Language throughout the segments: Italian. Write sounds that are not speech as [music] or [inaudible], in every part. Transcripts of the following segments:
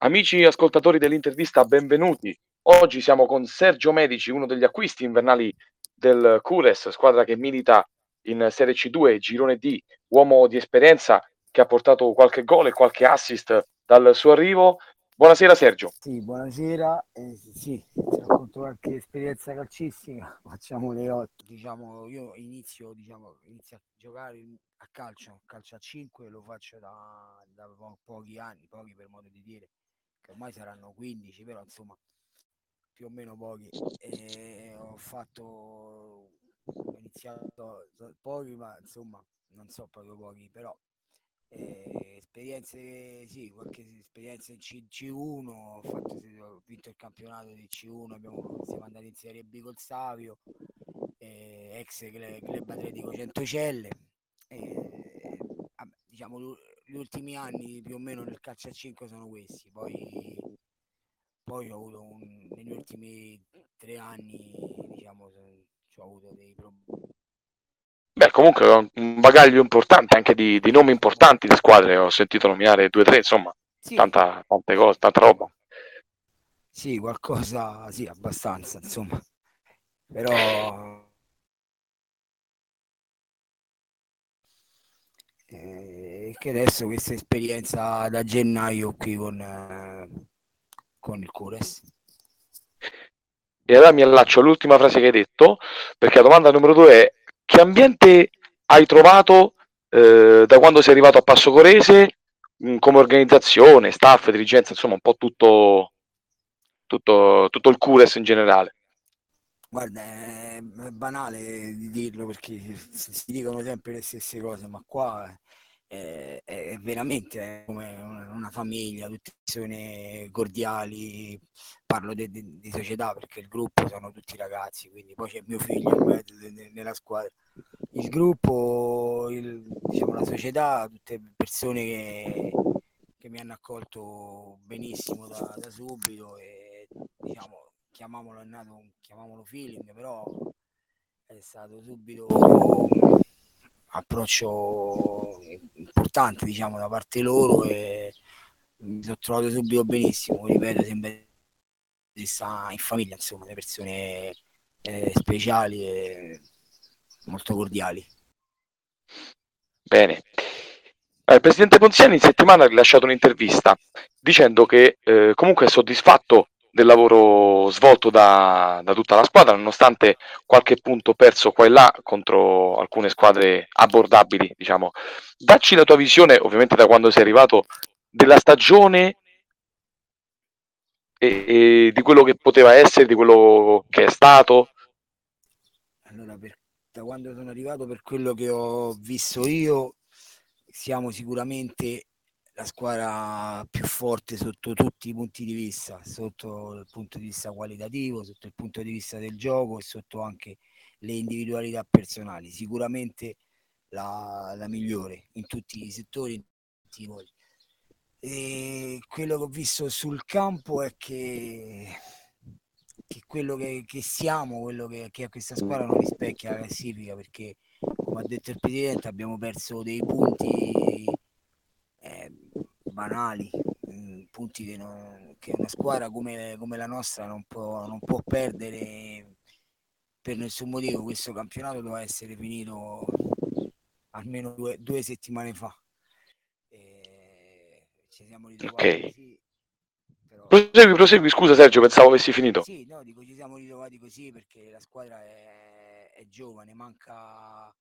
Amici ascoltatori dell'intervista, benvenuti. Oggi siamo con Sergio Medici, uno degli acquisti invernali del Cures, squadra che milita in Serie C2, girone D, uomo di esperienza che ha portato qualche gol e qualche assist dal suo arrivo. Buonasera Sergio. Sì, buonasera. Eh, sì, racconto qualche esperienza calcistica. [laughs] Facciamo le 8. Diciamo, io inizio, diciamo, inizio a giocare a calcio, calcio a 5, lo faccio da, da pochi anni, pochi per modo di dire che ormai saranno 15, però insomma più o meno pochi. E ho fatto, ho iniziato pochi, ma insomma non so proprio pochi, però eh, esperienze, sì, qualche esperienza in C, C1, ho, ho vinto il campionato di C1, abbiamo, siamo andati in Serie B col Savio, eh, ex Club Atletico Centocelle. Eh, diciamo gli ultimi anni più o meno nel calcio a 5 sono questi, poi, poi ho avuto un, negli ultimi tre anni diciamo ho avuto dei problemi. Beh, comunque un bagaglio importante anche di, di nomi importanti di squadre, ho sentito nominare due o tre, insomma, sì. tanta, tante cose, tanta roba. Sì, qualcosa, sì, abbastanza, insomma. Però eh, che adesso questa esperienza da gennaio qui con, eh, con il Cures. E allora mi allaccio all'ultima frase che hai detto, perché la domanda numero due è che ambiente hai trovato eh, da quando sei arrivato a Passo Corese mm, come organizzazione, staff, dirigenza, insomma un po' tutto, tutto, tutto il Cures in generale? Guarda, è banale di dirlo perché si dicono sempre le stesse cose, ma qua è, è veramente come una famiglia, tutte persone cordiali, parlo di società perché il gruppo sono tutti ragazzi, quindi poi c'è mio figlio nella squadra. Il gruppo, il, diciamo, la società, tutte persone che, che mi hanno accolto benissimo da, da subito e diciamo chiamiamolo, è nato un, chiamiamolo feeling, però è stato subito un approccio importante diciamo da parte loro e mi sono trovato subito benissimo, ripeto, sembra di stare in famiglia, insomma, le persone eh, speciali e molto cordiali. Bene. Eh, il presidente Ponziani in settimana ha rilasciato un'intervista dicendo che eh, comunque è soddisfatto del lavoro svolto da, da, tutta la squadra, nonostante qualche punto perso qua e là contro alcune squadre abbordabili, diciamo. Dacci la tua visione, ovviamente da quando sei arrivato, della stagione e, e di quello che poteva essere, di quello che è stato. Allora, per, da quando sono arrivato, per quello che ho visto io, siamo sicuramente la squadra più forte sotto tutti i punti di vista, sotto il punto di vista qualitativo, sotto il punto di vista del gioco e sotto anche le individualità personali. Sicuramente la, la migliore in tutti i settori, in tutti i ruoli. E quello che ho visto sul campo è che, che quello che, che, siamo, quello che, che a questa squadra non rispecchia la classifica perché, come ha detto il Presidente, abbiamo perso dei punti banali, mm, punti che, non, che, una squadra come, come la nostra non può, non può, perdere per nessun motivo. Questo campionato doveva essere finito almeno due, due settimane fa. E ci siamo ritrovati okay. così. Però... Prosegui, prosegui, scusa Sergio, pensavo avessi finito. Sì, no, dico ci siamo ritrovati così perché la squadra è, è giovane, manca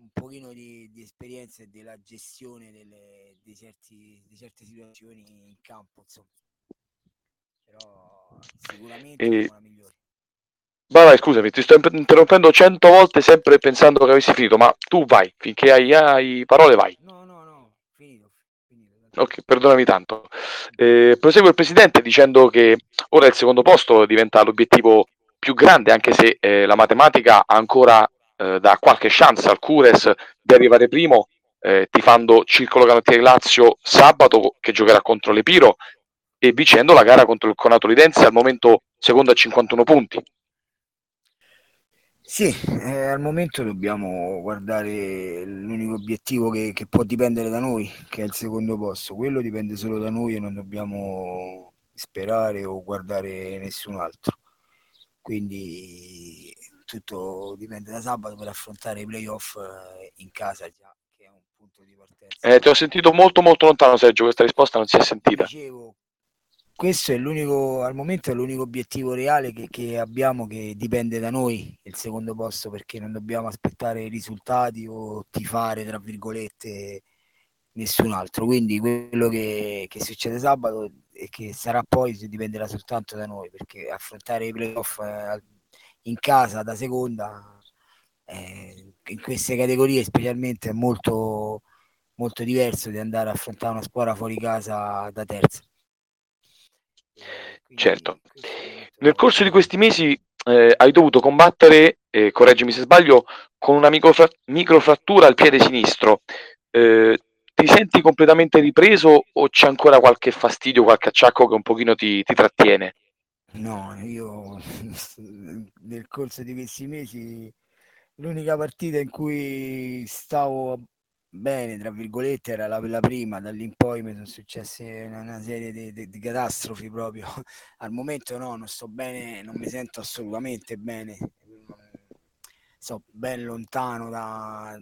un pochino di, di esperienza e della gestione delle, di, certi, di certe situazioni in campo, insomma. Però sicuramente e... la migliore. Vai, vai, scusami, ti sto interrompendo cento volte sempre pensando che avessi finito, ma tu vai, finché hai, hai parole vai. No, no, no, finito. finito ok, perdonami tanto. Eh, prosegue il Presidente dicendo che ora il secondo posto diventa l'obiettivo più grande, anche se eh, la matematica ha ancora eh, dà qualche chance al Cures di arrivare primo, eh, tifando Circolo Canottieri Lazio sabato che giocherà contro l'Epiro e vincendo la gara contro il Conato Lidense al momento secondo a 51 punti. Sì, eh, al momento dobbiamo guardare l'unico obiettivo che, che, può dipendere da noi, che è il secondo posto. Quello dipende solo da noi e non dobbiamo sperare o guardare nessun altro. Quindi tutto dipende da sabato per affrontare i playoff eh, in casa già, che è un punto di partenza. Eh, ti ho sentito molto molto lontano Sergio, questa risposta non si è sentita. Dicevo, questo è l'unico, al momento è l'unico obiettivo reale che, che, abbiamo che dipende da noi, il secondo posto, perché non dobbiamo aspettare i risultati o tifare, tra virgolette, nessun altro. Quindi quello che, che succede sabato e che sarà poi dipenderà soltanto da noi, perché affrontare i playoff eh, in casa da seconda, eh, in queste categorie specialmente, è molto, molto diverso di andare a affrontare una squadra fuori casa da terza. Certo. Nel corso di questi mesi eh, hai dovuto combattere, eh, correggimi se sbaglio, con una microfra- microfrattura al piede sinistro. Eh, ti senti completamente ripreso o c'è ancora qualche fastidio, qualche acciacco che un pochino ti, ti trattiene? No, io [laughs] nel corso di questi mesi l'unica partita in cui stavo bene, tra virgolette, era la, la prima, da lì in poi mi sono successe una, una serie di, di, di, catastrofi proprio. [laughs] Al momento no, non sto bene, non mi sento assolutamente bene. Sto ben lontano da,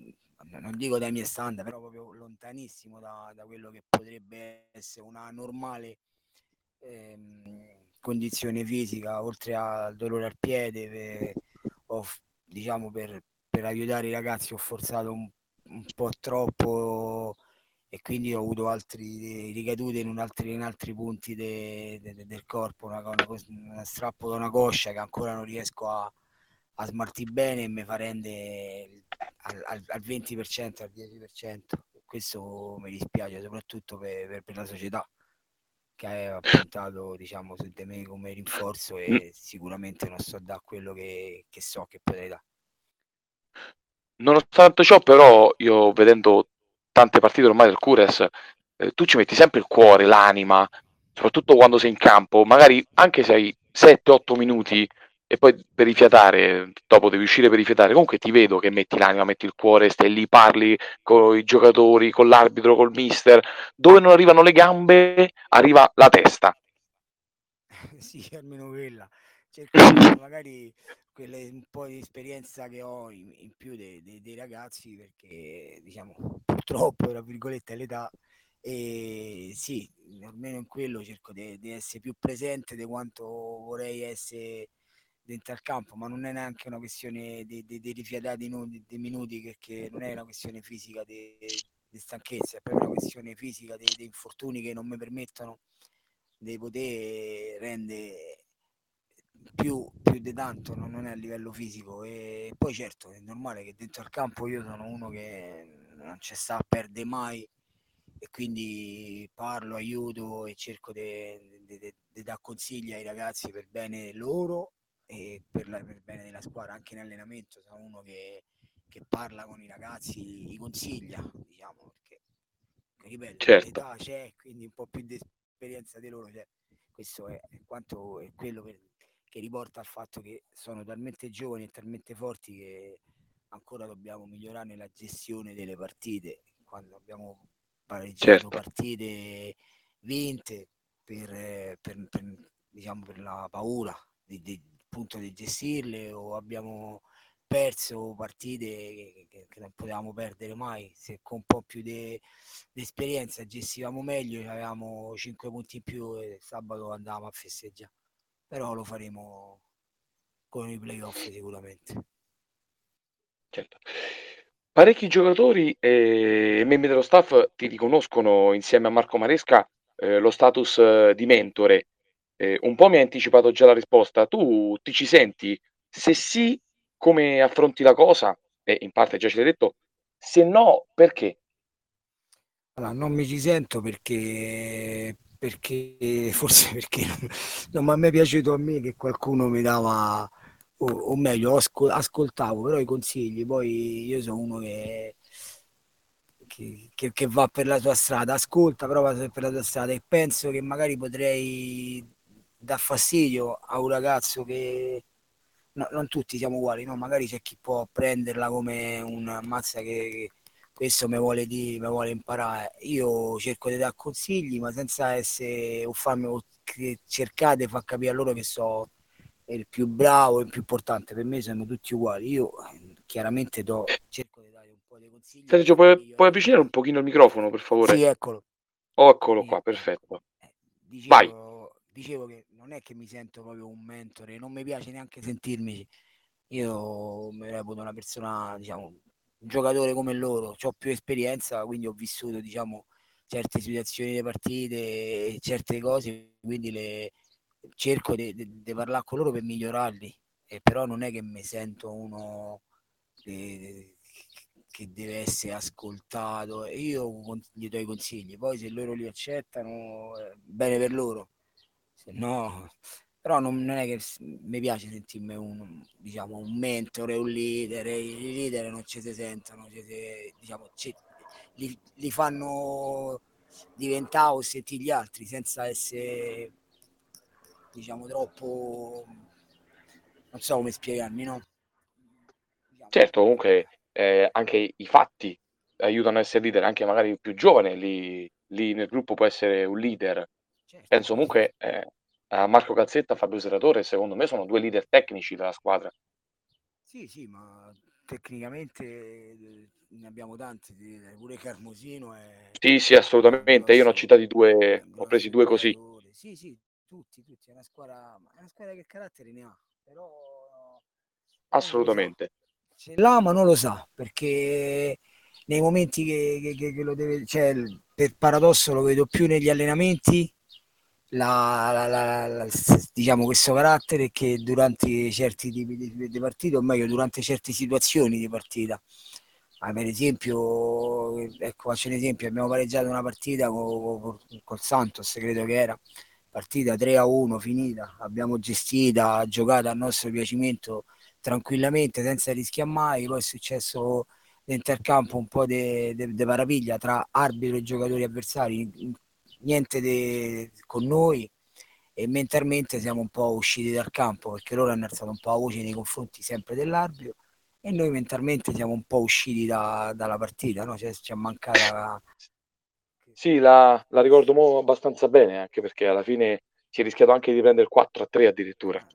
non dico dai miei standard, però proprio lontanissimo da, da quello che potrebbe essere una normale ehm, condizione fisica, oltre al dolore al piede, per, ho, diciamo per, per aiutare i ragazzi ho forzato un un po' troppo e quindi ho avuto altri ricadute in, altri, in altri punti de, de, de, del corpo, una, una, una, strappo da una coscia che ancora non riesco a, a smaltire bene e mi fa rendere al, al, al, 20%, al 10%. Questo mi dispiace soprattutto per, per, per la società che ha puntato diciamo, su di me come rinforzo e sicuramente non so da quello che, che so che potrei dare. Nonostante ciò, però, io vedendo tante partite ormai del Cures, eh, tu ci metti sempre il cuore, l'anima, soprattutto quando sei in campo, magari anche se hai 7-8 minuti e poi per rifiatare, dopo devi uscire per rifiatare, comunque ti vedo che metti l'anima, metti il cuore, stai lì, parli con i giocatori, con l'arbitro, col mister, dove non arrivano le gambe, arriva la testa. [laughs] sì, almeno quella. Cerco magari quelle, un po' di esperienza che ho in, in più dei, dei, dei, ragazzi perché diciamo purtroppo tra virgolette l'età e sì almeno in quello cerco di essere più presente di quanto vorrei essere dentro al campo ma non è neanche una questione di, di, di rifiatare dei, dei minuti perché non è una questione fisica di, stanchezza è proprio una questione fisica di, infortuni che non mi permettono di poter rendere più, più di tanto, non, non è a livello fisico. E poi certo è normale che dentro al campo io sono uno che non c'è sta a perdere mai e quindi parlo, aiuto e cerco di dare consigli ai ragazzi per bene loro e per, la, per il bene della squadra, anche in allenamento sono uno che, che parla con i ragazzi, li consiglia, diciamo, perché ripeto, certo. l'età c'è, quindi un po' più di esperienza di loro c'è. Questo è quanto è quello per, che riporta al fatto che sono talmente giovani e talmente forti che ancora dobbiamo migliorare nella gestione delle partite. Quando abbiamo pareggiato certo. partite vinte per, per, per, diciamo, per la paura di, di, appunto di gestirle o abbiamo perso partite che, che, che, non potevamo perdere mai se con un po' più di esperienza gestivamo meglio avevamo 5 punti in più e sabato andavamo a festeggiare però lo faremo con i playoff sicuramente. Certo. Parecchi giocatori e membri dello staff ti riconoscono insieme a Marco Maresca eh, lo status eh, di mentore. Eh, un po' mi hai anticipato già la risposta. Tu ti ci senti? Se sì, come affronti la cosa? E in parte già ce l'hai detto. Se no, perché? Allora, non mi ci sento perché perché forse [laughs] perché non, mi è piaciuto a me che qualcuno mi dava o, o meglio ascol- ascoltavo però i consigli poi io sono uno che, che, che, che va per la sua strada ascolta però va per la sua strada e penso che magari potrei dar fastidio a un ragazzo che no, non tutti siamo uguali, no? magari c'è chi può prenderla come un mazza che, questo mi vuole, di, mi vuole imparare. Io cerco di dare consigli, ma senza essere o farmi o cercare di far capire a loro che so il più bravo, il più importante. Per me sono tutti uguali. Io chiaramente do, cerco di dare un po' di consigli. Sergio, puoi, puoi avvicinare un pochino il microfono, per favore? Sì, eccolo. Oh, eccolo qua, perfetto. Eh, dicevo, Vai. dicevo che non è che mi sento proprio un mentore, non mi piace neanche sentirmi. Io mi reputo una persona, diciamo, un giocatore come loro, ho più esperienza, quindi ho vissuto, diciamo, certe situazioni di partite, certe cose, quindi le, cerco di parlare con loro per migliorarli, e però non è che mi sento uno che, che deve essere ascoltato. Io gli do i consigli, poi se loro li accettano, bene per loro, no però non, non, è che mi piace sentirmi un, diciamo, un mentore, un leader, i leader non ci si sentono, ci si, diciamo, ci, li, li, fanno diventare o sentire gli altri senza essere diciamo troppo non so come spiegarmi no certo comunque eh, anche i fatti aiutano a essere leader anche magari il più giovane lì, lì nel gruppo può essere un leader certo. penso comunque eh, a Marco Calzetta Fabio Seratore secondo me sono due leader tecnici della squadra sì sì ma tecnicamente ne abbiamo tanti, pure Carmosino. È... Sì, sì, assolutamente. Io ne ho citati due, ho presi due così. Sì, sì, tutti, tutti. È una squadra, è una squadra che carattere ne ha, però... Assolutamente. Ce l'ha, ma non lo sa, perché nei momenti che, che, che lo deve... Cioè, per paradosso lo vedo più negli allenamenti, la, la, la, diciamo questo carattere che durante certi tipi di, di partita, o meglio durante certe situazioni di partita, Ah, per esempio, ecco, faccio un esempio, abbiamo pareggiato una partita con, col Santos, credo che era, partita 3 a 1 finita, abbiamo gestita, giocata a nostro piacimento tranquillamente, senza rischiare mai, poi è successo l'intercampo un po' di parapiglia tra arbitro e giocatori avversari, niente de, con noi e mentalmente siamo un po' usciti dal campo perché loro hanno alzato un po' la voce nei confronti sempre dell'arbitro e noi mentalmente siamo un po' usciti da, dalla partita, no? cioè, ci è mancata... Sì, la, la ricordo abbastanza bene, anche perché alla fine si è rischiato anche di prendere 4 a 3 addirittura.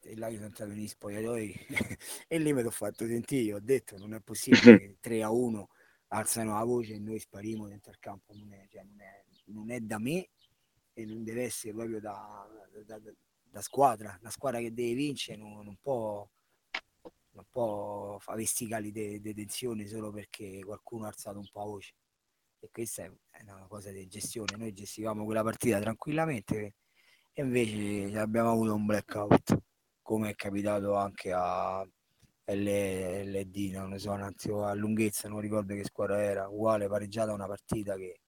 E là io sono entrato negli spogliatoi [laughs] e lì mi sono fatto sentire, ho detto non è possibile [laughs] che 3 a 1 alzano la voce e noi spariamo dentro il campo, non è, cioè, non è, non è da me e non deve essere proprio da, da, da, da squadra, la squadra che deve vincere non, non può non può fare sticali di de- tensione solo perché qualcuno ha alzato un po' la voce. E questa è una cosa di gestione. Noi gestivamo quella partita tranquillamente e invece abbiamo avuto un blackout, come è capitato anche a LD, non so, anzi a lunghezza, non ricordo che squadra era, uguale pareggiata una partita che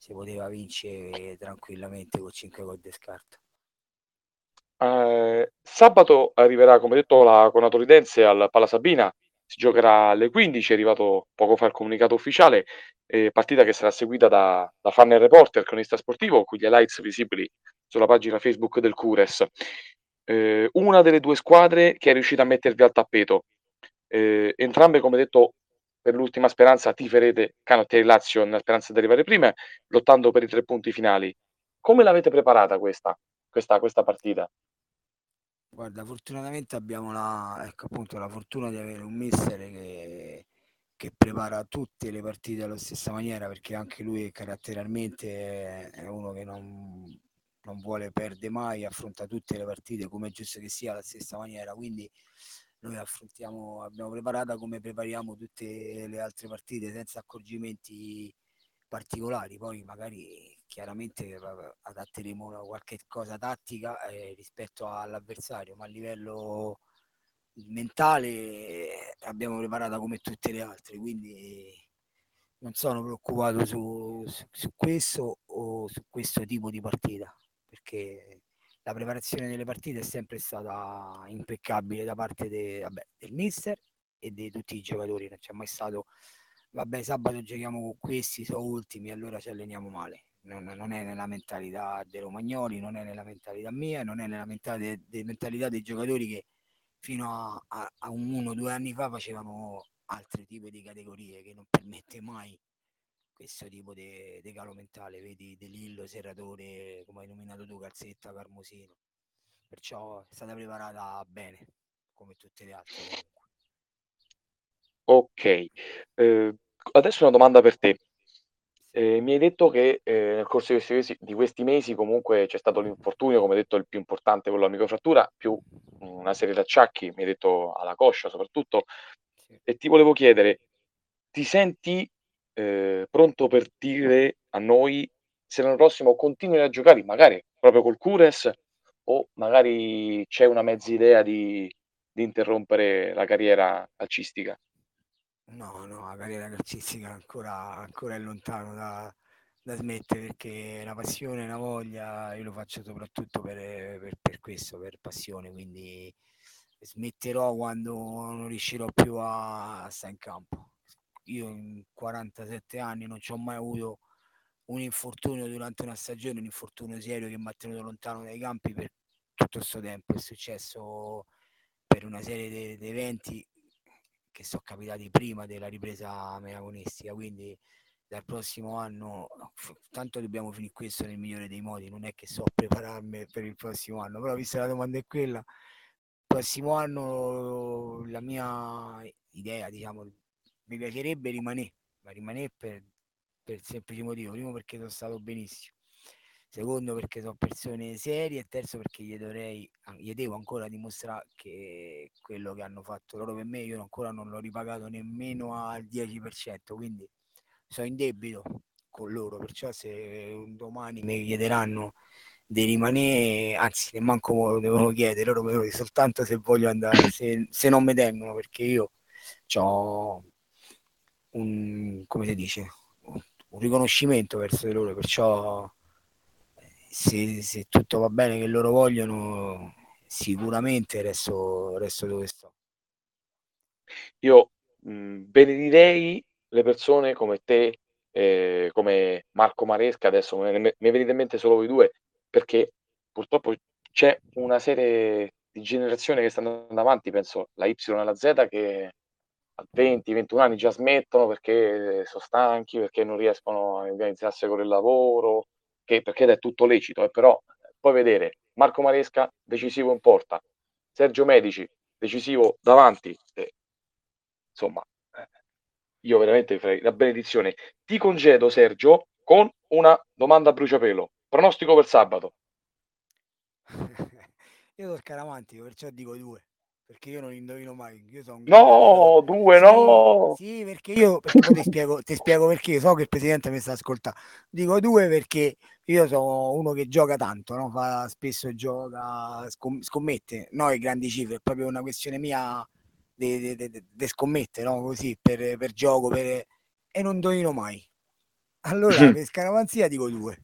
si poteva vincere tranquillamente con 5 gol di scarto. Eh, sabato arriverà, come detto, la Conatoridense al Pala Sabina, si giocherà alle 15, è arrivato poco fa il comunicato ufficiale, eh, partita che sarà seguita da, da fan reporter, cronista sportivo, con gli highlights visibili sulla pagina Facebook del Cures. Eh, una delle due squadre che è riuscita a mettervi al tappeto. Eh, entrambe, come detto, per l'ultima speranza tiferete Canottieri Lazio nella speranza di arrivare prima, lottando per i tre punti finali. Come l'avete preparata questa, questa, questa partita? Guarda, fortunatamente abbiamo la, ecco, appunto, la fortuna di avere un mister che, che prepara tutte le partite alla stessa maniera, perché anche lui caratterialmente è uno che non, non vuole perdere mai, affronta tutte le partite come è giusto che sia alla stessa maniera. Quindi noi affrontiamo, abbiamo preparata come prepariamo tutte le altre partite senza accorgimenti particolari. Poi magari chiaramente adatteremo qualche cosa tattica eh, rispetto all'avversario, ma a livello mentale abbiamo preparata come tutte le altre, quindi non sono preoccupato su, su, su questo o su questo tipo di partita, perché la preparazione delle partite è sempre stata impeccabile da parte de, vabbè, del mister e di tutti i giocatori, non c'è mai stato vabbè sabato giochiamo con questi, sono ultimi, allora ci alleniamo male. Non, non, è nella mentalità dei romagnoli, non è nella mentalità mia, non è nella mentalità, de, mentalità dei giocatori che, fino a, a, a un uno o due anni fa facevano altri tipi di categorie che non permette mai questo tipo di calo mentale, vedi De Lillo, Serratore, come hai nominato tu, Calzetta, Carmosino. Perciò è stata preparata bene, come tutte le altre comunque. Ok, eh, adesso una domanda per te. Eh, mi hai detto che eh, nel corso di questi, mesi, di questi, mesi, comunque c'è stato l'infortunio, come detto, il più importante, quello della microfrattura, più una serie di acciacchi, mi hai detto alla coscia soprattutto, sì. e ti volevo chiedere, ti senti eh, pronto per dire a noi se l'anno prossimo continui a giocare, magari proprio col Cures, o magari c'è una mezza idea di, di interrompere la carriera calcistica? No, no, la carriera calcistica ancora, ancora è lontano da, da smettere perché la passione, la voglia, io lo faccio soprattutto per, per, per, questo, per passione, quindi smetterò quando non riuscirò più a, a stare in campo. Io in 47 anni non ci ho mai avuto un infortunio durante una stagione, un infortunio serio che mi ha tenuto lontano dai campi per tutto questo tempo. È successo per una serie di eventi che sono capitati prima della ripresa agonistica, quindi dal prossimo anno, tanto dobbiamo finire questo nel migliore dei modi, non è che so prepararmi per il prossimo anno, però visto la domanda è quella, il prossimo anno la mia idea, diciamo, mi piacerebbe rimanere, ma rimanere per, per il semplice motivo, primo perché sono stato benissimo, secondo perché sono persone serie. E terzo perché gli, dovrei, gli devo ancora dimostrare che quello che hanno fatto loro per me io ancora non l'ho ripagato nemmeno al 10%, quindi sono in debito con loro, perciò se un domani mi chiederanno di rimanere, anzi ne manco lo devono chiedere, loro mi devono soltanto se voglio andare, se, se non mi tengono, perché io ho un, come si dice, un riconoscimento verso di loro, perciò se, se, tutto va bene che loro vogliono, sicuramente resto, resto dove sto. Io mh, benedirei le persone come te, eh, come Marco Maresca, adesso mi, mi venite in mente solo voi due, perché purtroppo c'è una serie di generazioni che stanno andando avanti, penso la Y e la Z, che a 20-21 anni già smettono perché sono stanchi, perché non riescono a organizzarsi con il lavoro, che, perché è tutto lecito, eh, però puoi vedere Marco Maresca decisivo in porta, Sergio Medici decisivo davanti, eh, insomma, eh, io veramente farei la benedizione. Ti congedo Sergio con una domanda a bruciapelo, pronostico per sabato. [laughs] io sono scaramantico, perciò dico due perché io non indovino mai. Io sono no, due sì, no. Sì, perché io perché ti, spiego, ti spiego perché so che il presidente mi sta ascoltando. Dico due perché io sono uno che gioca tanto, no? Fa, spesso gioca, scommette, no, le grandi cifre, è proprio una questione mia di scommette, no? Così per, per gioco, per... e non indovino mai. Allora, per scaramanzia dico due.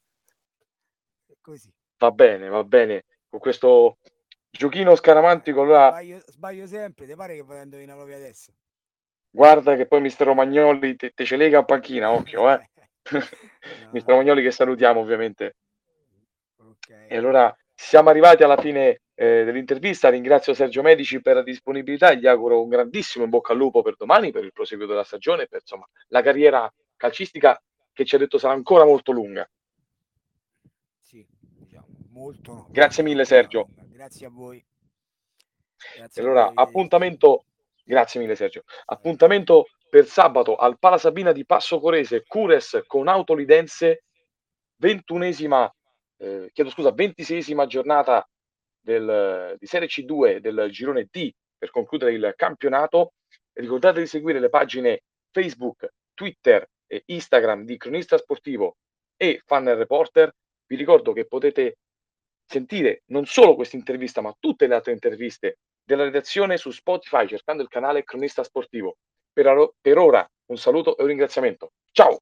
Così. Va bene, va bene. Con questo Giochino scaramantico, allora... Sbaglio, sbaglio sempre, ti pare che vado a indovinare proprio adesso? Guarda che poi mister Romagnoli te, te ce lega a panchina, occhio, eh. [laughs] no. [laughs] mister Romagnoli che salutiamo ovviamente. Okay. E allora siamo arrivati alla fine eh, dell'intervista, ringrazio Sergio Medici per la disponibilità e gli auguro un grandissimo in bocca al lupo per domani, per il proseguo della stagione, per insomma la carriera calcistica che ci ha detto sarà ancora molto lunga. Sì, diciamo, molto. Grazie mille Sergio. Grazie a voi. Grazie allora, a voi. appuntamento, grazie mille Sergio, appuntamento per sabato al Pala Sabina di Passo Corese, Cures con Autolidense, ventunesima, eh, chiedo scusa, ventiseiesima giornata del, di Serie C2 del girone D per concludere il campionato. Ricordate di seguire le pagine Facebook, Twitter e Instagram di Cronista Sportivo e Fan Reporter. Vi ricordo che potete sentire non solo questa intervista, ma tutte le altre interviste della redazione su Spotify cercando il canale Cronista Sportivo. Per, ora un saluto e un ringraziamento. Ciao!